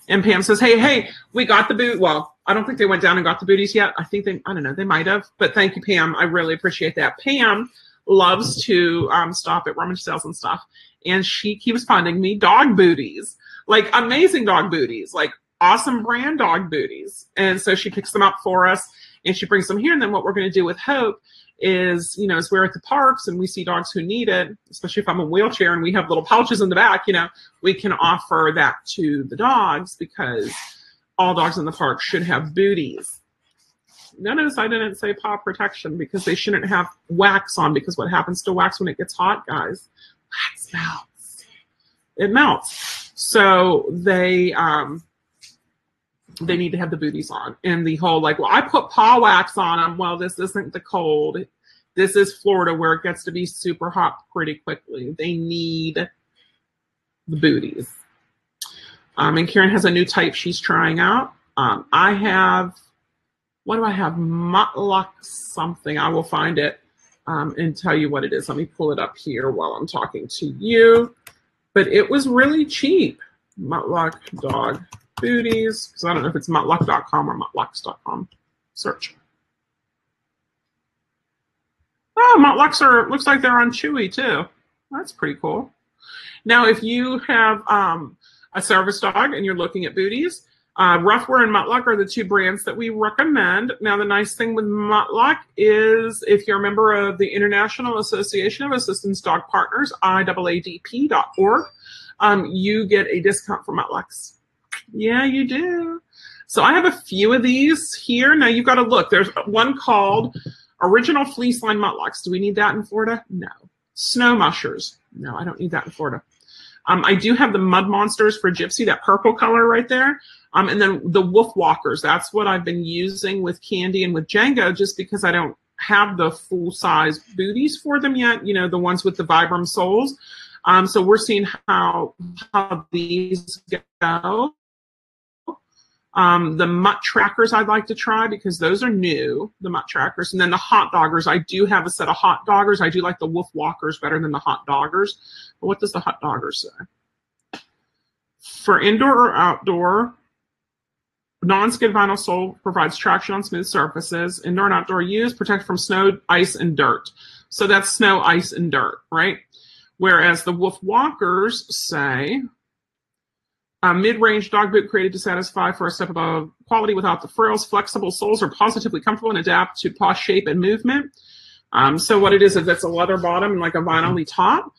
And Pam says, "Hey, hey, we got the boot. Well, I don't think they went down and got the booties yet. I think they, I don't know, they might have. But thank you, Pam. I really appreciate that. Pam loves to um, stop at rummage sales and stuff, and she keeps finding me dog booties, like amazing dog booties, like awesome brand dog booties. And so she picks them up for us, and she brings them here. And then what we're going to do with Hope is, you know, as we're at the parks and we see dogs who need it, especially if I'm in a wheelchair and we have little pouches in the back, you know, we can offer that to the dogs because all dogs in the park should have booties. Notice I didn't say paw protection because they shouldn't have wax on because what happens to wax when it gets hot, guys? Wax melts. It melts. So they um they need to have the booties on. And the whole like, well, I put paw wax on them. Well, this isn't the cold. This is Florida where it gets to be super hot pretty quickly. They need the booties. Um, and Karen has a new type she's trying out. Um, I have, what do I have? Muttluk something. I will find it um, and tell you what it is. Let me pull it up here while I'm talking to you. But it was really cheap. Muttluk dog booties, because I don't know if it's mutluk.com or mutlux.com. Search. Oh, Muttluks are, looks like they're on Chewy too. That's pretty cool. Now, if you have um, a service dog and you're looking at booties, Uh, Ruffwear and Muttluk are the two brands that we recommend. Now, the nice thing with Muttluk is if you're a member of the International Association of Assistance Dog Partners, IAADP.org, um, you get a discount for Muttluks. Yeah, you do. So I have a few of these here. Now you've got to look. There's one called Original Fleece Line Muttluks. Do we need that in Florida? No. Snow Mushers. No, I don't need that in Florida. Um, I do have the Mud Monsters for Gypsy, that purple color right there. Um, and then the Wolf Walkers. That's what I've been using with Candy and with Django just because I don't have the full size booties for them yet, you know, the ones with the Vibram soles. Um, so we're seeing how, how these go. Um, the mutt trackers I'd like to try because those are new, the mutt trackers. And then the hot doggers, I do have a set of hot doggers. I do like the wolf walkers better than the hot doggers. But what does the hot dogger say? For indoor or outdoor, non-skid vinyl sole provides traction on smooth surfaces. Indoor and outdoor use protect from snow, ice, and dirt. So that's snow, ice, and dirt, right? Whereas the wolf walkers say a mid-range dog boot created to satisfy for a step above quality without the frills. Flexible soles are positively comfortable and adapt to paw shape and movement. Um, so what it is is it's a leather bottom and like a vinyl top.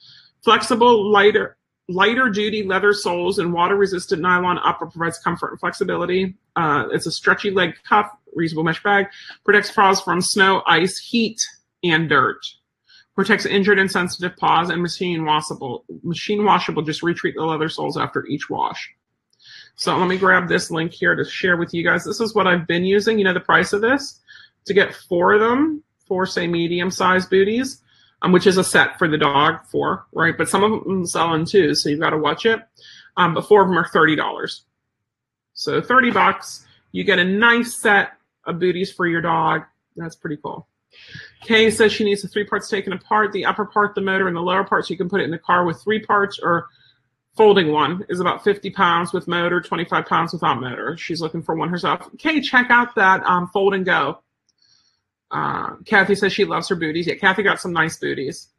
Flexible, lighter, lighter duty leather soles and water resistant nylon upper provides comfort and flexibility. Uh, it's a stretchy leg cuff, reusable mesh bag, protects paws from snow, ice, heat, and dirt. Protects injured and sensitive paws and machine washable. Machine washable. Just retreat the leather soles after each wash. So let me grab this link here to share with you guys. This is what I've been using. You know the price of this to get four of them, four say medium sized booties, um, which is a set for the dog for right. But some of them sell in two, so you've got to watch it. Um, but four of them are thirty dollars. So thirty bucks, you get a nice set of booties for your dog. That's pretty cool. Kay says she needs the three parts taken apart, the upper part, the motor, and the lower part, so you can put it in the car with three parts or folding one is about 50 pounds with motor, 25 pounds without motor. She's looking for one herself. Kay, check out that um, fold and go. Uh, Kathy says she loves her booties. Yeah, Kathy got some nice booties.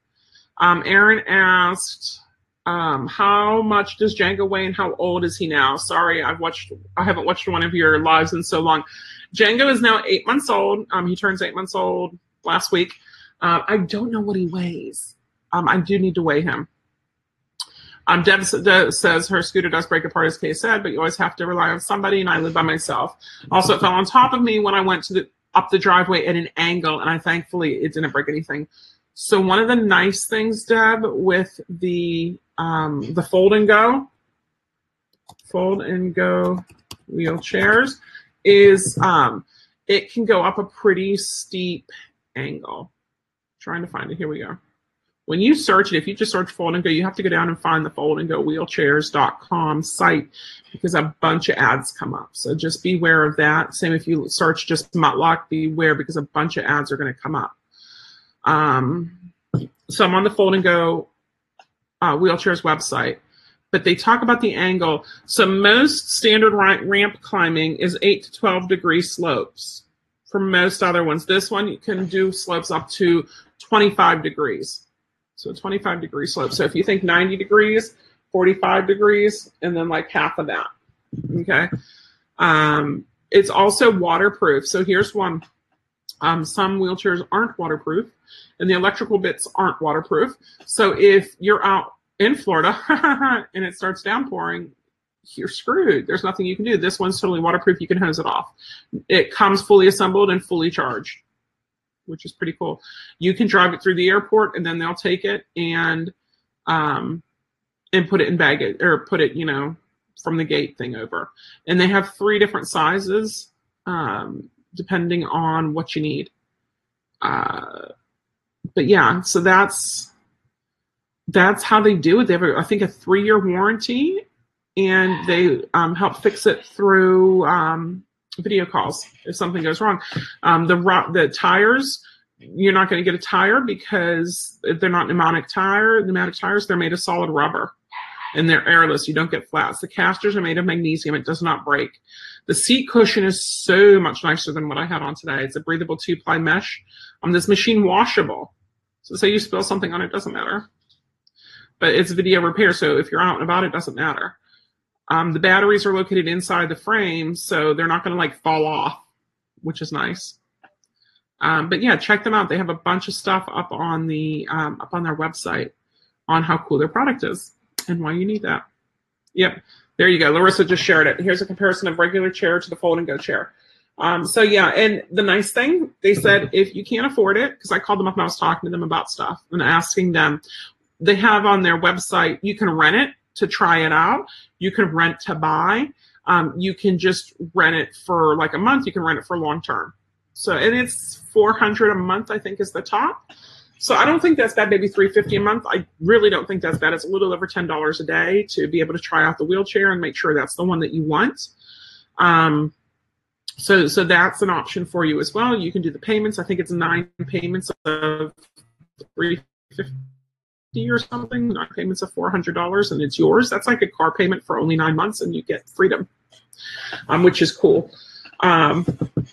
Um, Aaron asked, um, how much does Django weigh and how old is he now? Sorry, I've watched, I haven't watched one of your lives in so long. Django is now eight months old. Um, he turns eight months old last week. Uh, I don't know what he weighs. Um, I do need to weigh him. Um, Deb says her scooter does break apart, as Kay said, but you always have to rely on somebody, and I live by myself. Also, it fell on top of me when I went to the up the driveway at an angle, and I thankfully it didn't break anything. So one of the nice things, Deb, with the um, the fold and go, fold and go wheelchairs, is um, it can go up a pretty steep angle. trying to find it. Here we go. When you search it, if you just search Fold and Go, you have to go down and find the Fold and Go Wheelchairs.com site because a bunch of ads come up. So just beware of that. Same if you search just Muttluk, beware because a bunch of ads are going to come up. Um, so I'm on the Fold and Go uh, Wheelchairs website but they talk about the angle. So most standard ramp climbing is 8 to 12 degree slopes for most other ones. This one you can do slopes up to 25 degrees. So 25 degree slope. So if you think 90 degrees, 45 degrees, and then like half of that. Okay. Um, it's also waterproof. So here's one. Um, some wheelchairs aren't waterproof, and the electrical bits aren't waterproof. So if you're out in Florida and it starts downpouring, you're screwed. There's nothing you can do. This one's totally waterproof. You can hose it off. It comes fully assembled and fully charged, which is pretty cool. You can drive it through the airport and then they'll take it and um and put it in baggage or put it, you know, from the gate thing over. And they have three different sizes um depending on what you need. Uh but yeah, so that's that's how they do it. They have, a, I think, a three-year warranty, and they um, help fix it through um, video calls if something goes wrong. Um, the the tires, you're not going to get a tire because they're not pneumatic tire. Pneumatic tires, they're made of solid rubber, and they're airless. You don't get flats. The casters are made of magnesium. It does not break. The seat cushion is so much nicer than what I had on today. It's a breathable two-ply mesh. Um, this machine washable. So say you spill something on it, doesn't matter but it's video repair. So if you're out and about, it doesn't matter. Um, the batteries are located inside the frame, so they're not going to like fall off, which is nice. Um, but yeah, check them out. They have a bunch of stuff up on the um, up on their website on how cool their product is and why you need that. Yep, there you go. Larissa just shared it. Here's a comparison of regular chair to the fold and go chair. Um, so yeah, and the nice thing they said if you can't afford it, because I called them up and I was talking to them about stuff and asking them, they have on their website you can rent it to try it out. You can rent to buy. Um, you can just rent it for like a month. You can rent it for long term. So and it's 400 a month, I think, is the top. So I don't think that's bad. Maybe 350 a month. I really don't think that's bad. It's a little over ten dollars a day to be able to try out the wheelchair and make sure that's the one that you want. Um, so so that's an option for you as well. You can do the payments. I think it's nine payments of 350 or something. Nine payments of 400 dollars, and it's yours. That's like a car payment for only nine months, and you get freedom, um, which is cool. Um,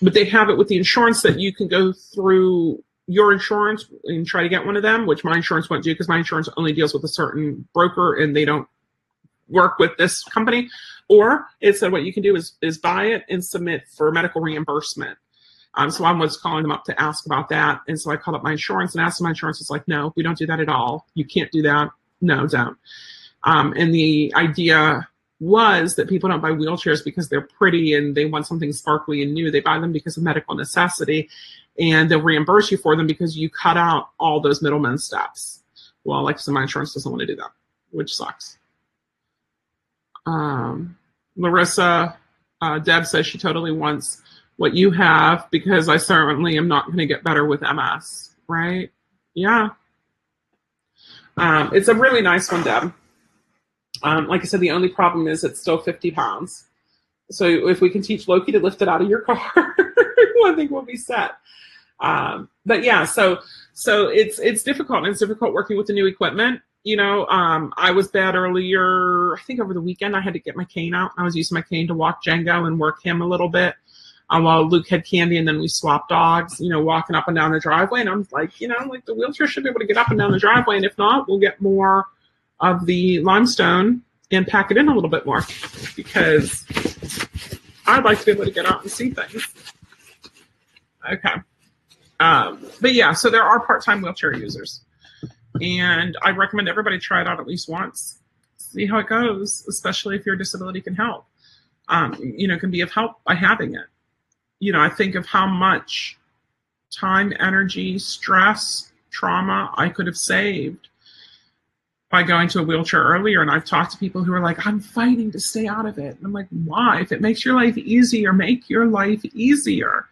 but they have it with the insurance that you can go through your insurance and try to get one of them, which my insurance won't do because my insurance only deals with a certain broker and they don't work with this company. Or it said what you can do is is buy it and submit for medical reimbursement. Um, so I was calling them up to ask about that. And so I called up my insurance and asked my insurance is like, no, we don't do that at all. You can't do that. No, don't. Um, and the idea was that people don't buy wheelchairs because they're pretty and they want something sparkly and new. They buy them because of medical necessity and they'll reimburse you for them because you cut out all those middlemen steps. Well, like said, my insurance doesn't want to do that, which sucks. Um, Larissa, uh, Deb says she totally wants what you have because I certainly am not going to get better with MS, right? Yeah. Um, it's a really nice one, Deb. Um, like I said, the only problem is it's still 50 pounds. So if we can teach Loki to lift it out of your car, I think we'll be set. Um, but yeah, so so it's it's difficult. It's difficult working with the new equipment. You know, um, I was bad earlier. I think over the weekend I had to get my cane out. I was using my cane to walk Django and work him a little bit. Um, while Luke had candy, and then we swapped dogs. You know, walking up and down the driveway, and I'm like, you know, like the wheelchair should be able to get up and down the driveway, and if not, we'll get more of the limestone and pack it in a little bit more because I'd like to be able to get out and see things. Okay. Um, but yeah, so there are part time wheelchair users. And I recommend everybody try it out at least once. See how it goes, especially if your disability can help. Um, you know, can be of help by having it. You know, I think of how much time, energy, stress, trauma I could have saved by going to a wheelchair earlier. And I've talked to people who are like, I'm fighting to stay out of it. And I'm like, why? If it makes your life easier, make your life easier.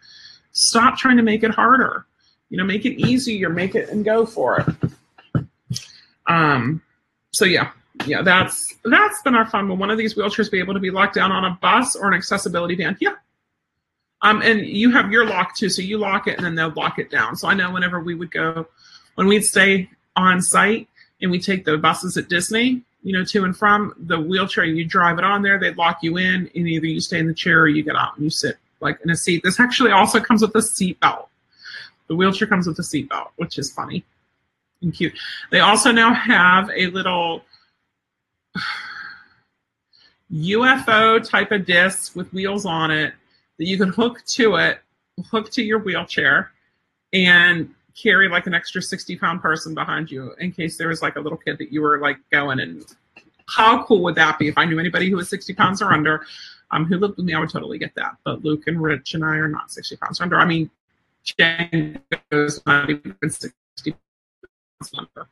Stop trying to make it harder. You know, make it easier, make it and go for it. Um, so yeah, yeah, that's that's been our fun. Will one of these wheelchairs be able to be locked down on a bus or an accessibility van? Yeah. Um, and you have your lock too, so you lock it and then they'll lock it down. So I know whenever we would go, when we'd stay on site, and we take the buses at Disney, you know, to and from the wheelchair, you drive it on there, They'd lock you in, and either you stay in the chair or you get out and you sit like in a seat. This actually also comes with a seat belt. The wheelchair comes with a seat belt, which is funny and cute. They also now have a little UFO type of disc with wheels on it that you can hook to it, hook to your wheelchair, and carry like an extra 60 pound person behind you in case there was like a little kid that you were like going and how cool would that be if I knew anybody who was 60 pounds or under um, who lived with me, I would totally get that. But Luke and Rich and I are not 60 pounds or under. I mean, Jen goes not even 60 pounds under.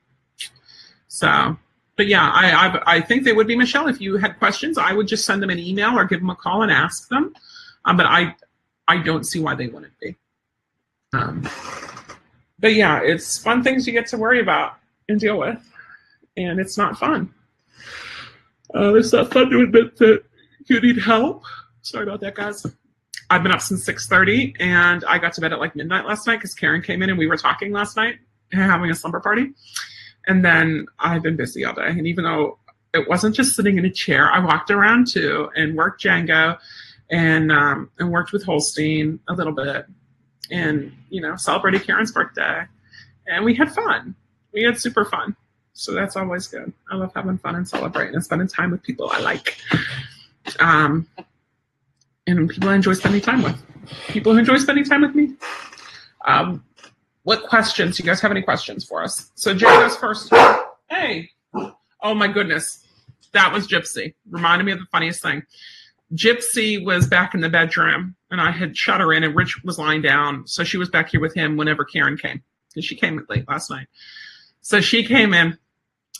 So, but yeah, I, I, I think they would be Michelle. If you had questions, I would just send them an email or give them a call and ask them. Um, but I, I don't see why they wouldn't be. Um, but yeah, it's fun things you get to worry about and deal with, and it's not fun. Uh, it's not fun to admit that you need help. Sorry about that, guys. I've been up since 6:30, and I got to bed at like midnight last night because Karen came in and we were talking last night, having a slumber party. And then I've been busy all day, and even though it wasn't just sitting in a chair, I walked around too and worked Django, and um, and worked with Holstein a little bit, and you know celebrated Karen's birthday, and we had fun. We had super fun, so that's always good. I love having fun and celebrating and spending time with people I like. um, and people I enjoy spending time with. People who enjoy spending time with me. Um, what questions? Do you guys have any questions for us? So Jay goes first. Hey. Oh my goodness. That was Gypsy. Reminded me of the funniest thing. Gypsy was back in the bedroom and I had shut her in and Rich was lying down. So she was back here with him whenever Karen came. because she came late last night. So she came in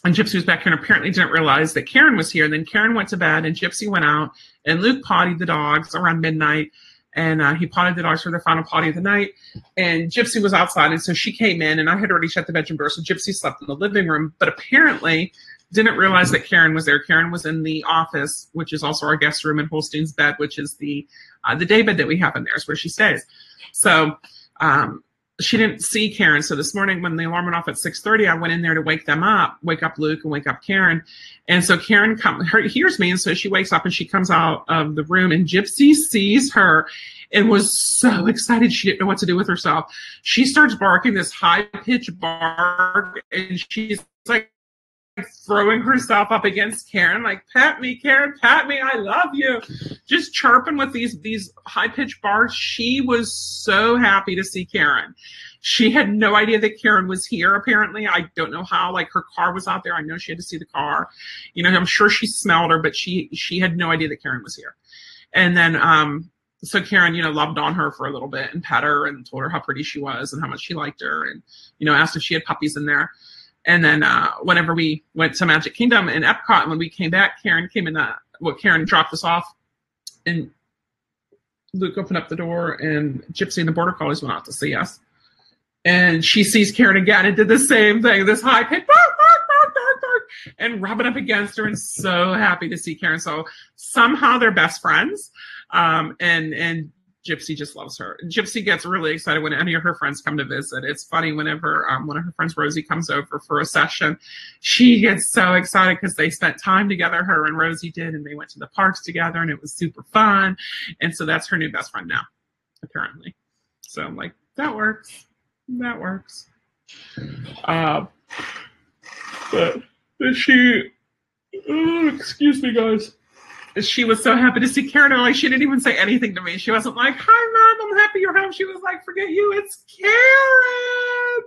and Gypsy was back here and apparently didn't realize that Karen was here. And then Karen went to bed and Gypsy went out and Luke pottied the dogs around midnight. And uh, he potted the dogs for their final potty of the night. And Gypsy was outside. And so she came in and I had already shut the bedroom door. So Gypsy slept in the living room. But apparently didn't realize that Karen was there. Karen was in the office, which is also our guest room, and Holstein's bed, which is the uh, the day bed that we have in there, is where she stays. So um, she didn't see Karen. So this morning when the alarm went off at 6:30, I went in there to wake them up, wake up Luke and wake up Karen. And so Karen come, her, hears me, and so she wakes up and she comes out of the room, and Gypsy sees her and was so excited she didn't know what to do with herself. She starts barking this high pitched bark, and she's like throwing herself up against Karen, like pat me, Karen, pat me, I love you, just chirping with these these high pitched bars. She was so happy to see Karen. She had no idea that Karen was here. Apparently, I don't know how. Like her car was out there. I know she had to see the car. You know, I'm sure she smelled her, but she she had no idea that Karen was here. And then um, so Karen, you know, loved on her for a little bit and pet her and told her how pretty she was and how much she liked her and you know asked if she had puppies in there. And then uh, whenever we went to Magic Kingdom in Epcot, and when we came back, Karen came in. Uh, well, Karen dropped us off, and Luke opened up the door, and Gypsy and the Border Collies went out to see us. And she sees Karen again and did the same thing. This high pitch, and rubbing up against her, and so happy to see Karen. So somehow they're best friends. Um, and and Gypsy just loves her. Gypsy gets really excited when any of her friends come to visit. It's funny whenever um, one of her friends, Rosie, comes over for a session, she gets so excited because they spent time together, her and Rosie did, and they went to the parks together, and it was super fun. And so that's her new best friend now, apparently. So I'm like, that works. That works. Uh, but she, oh, excuse me, guys she was so happy to see Karen. And like she didn't even say anything to me. She wasn't like, "Hi, mom, I'm happy you're home." She was like, "Forget you, it's Karen."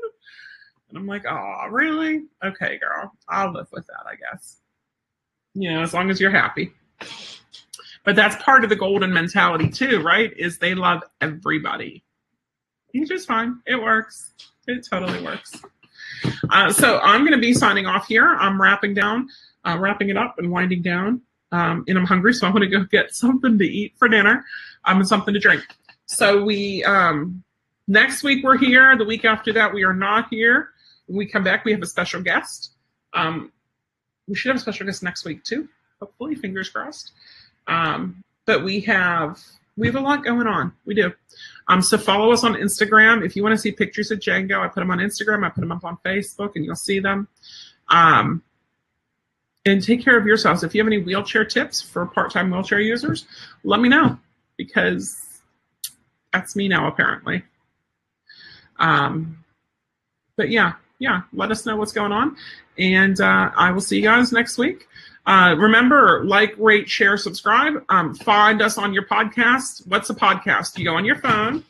And I'm like, "Oh, really? Okay, girl, I'll live with that, I guess. You know, as long as you're happy." But that's part of the golden mentality too, right? Is they love everybody. He's just fine. It works. It totally works. Uh, so I'm going to be signing off here. I'm wrapping down, uh, wrapping it up, and winding down um, and I'm hungry, so I want to go get something to eat for dinner um, and something to drink. So we um, next week we're here. The week after that we are not here. When we come back, we have a special guest. Um, we should have a special guest next week too. Hopefully, fingers crossed. Um, but we have we have a lot going on. We do. Um, so follow us on Instagram if you want to see pictures of Django. I put them on Instagram. I put them up on Facebook, and you'll see them. Um, and take care of yourselves. If you have any wheelchair tips for part-time wheelchair users, let me know because that's me now apparently. Um, but yeah, yeah, let us know what's going on, and uh, I will see you guys next week. Uh, remember, like, rate, share, subscribe. Um, find us on your podcast. What's a podcast? You go on your phone,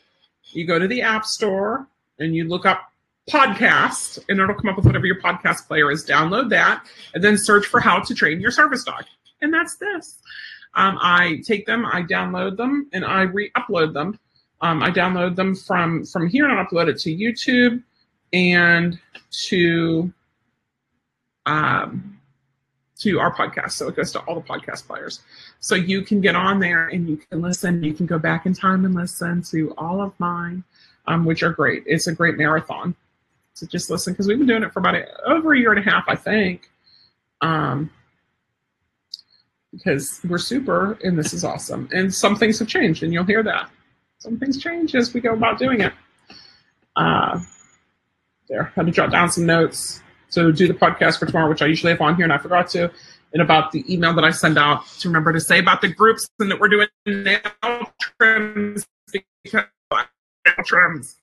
you go to the App Store, and you look up podcast, and it'll come up with whatever your podcast player is. Download that, and then search for how to train your service dog. And that's this. Um, I take them, I download them, and I re-upload them. Um, I download them from from here and I upload it to YouTube and to um, to our podcast. So it goes to all the podcast players. So you can get on there and you can listen. You can go back in time and listen to all of mine, um, which are great. It's a great marathon to just listen because we've been doing it for about a, over a year and a half, I think. Um, because we're super and this is awesome. And some things have changed, and you'll hear that. Some things change as we go about doing it. Uh, there, I had to jot down some notes to do the podcast for tomorrow, which I usually have on here, and I forgot to. And about the email that I send out to remember to say about the groups and that we're doing nail trims because nail trims.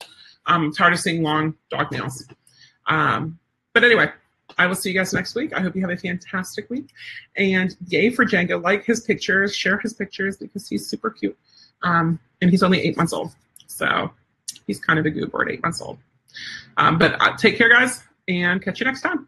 I'm tired of seeing long dog nails. Um, but anyway, I will see you guys next week. I hope you have a fantastic week. And yay for Django. Like his pictures, share his pictures because he's super cute. Um, and he's only eight months old. So he's kind of a goober at eight months old. Um, but uh, take care, guys, and catch you next time.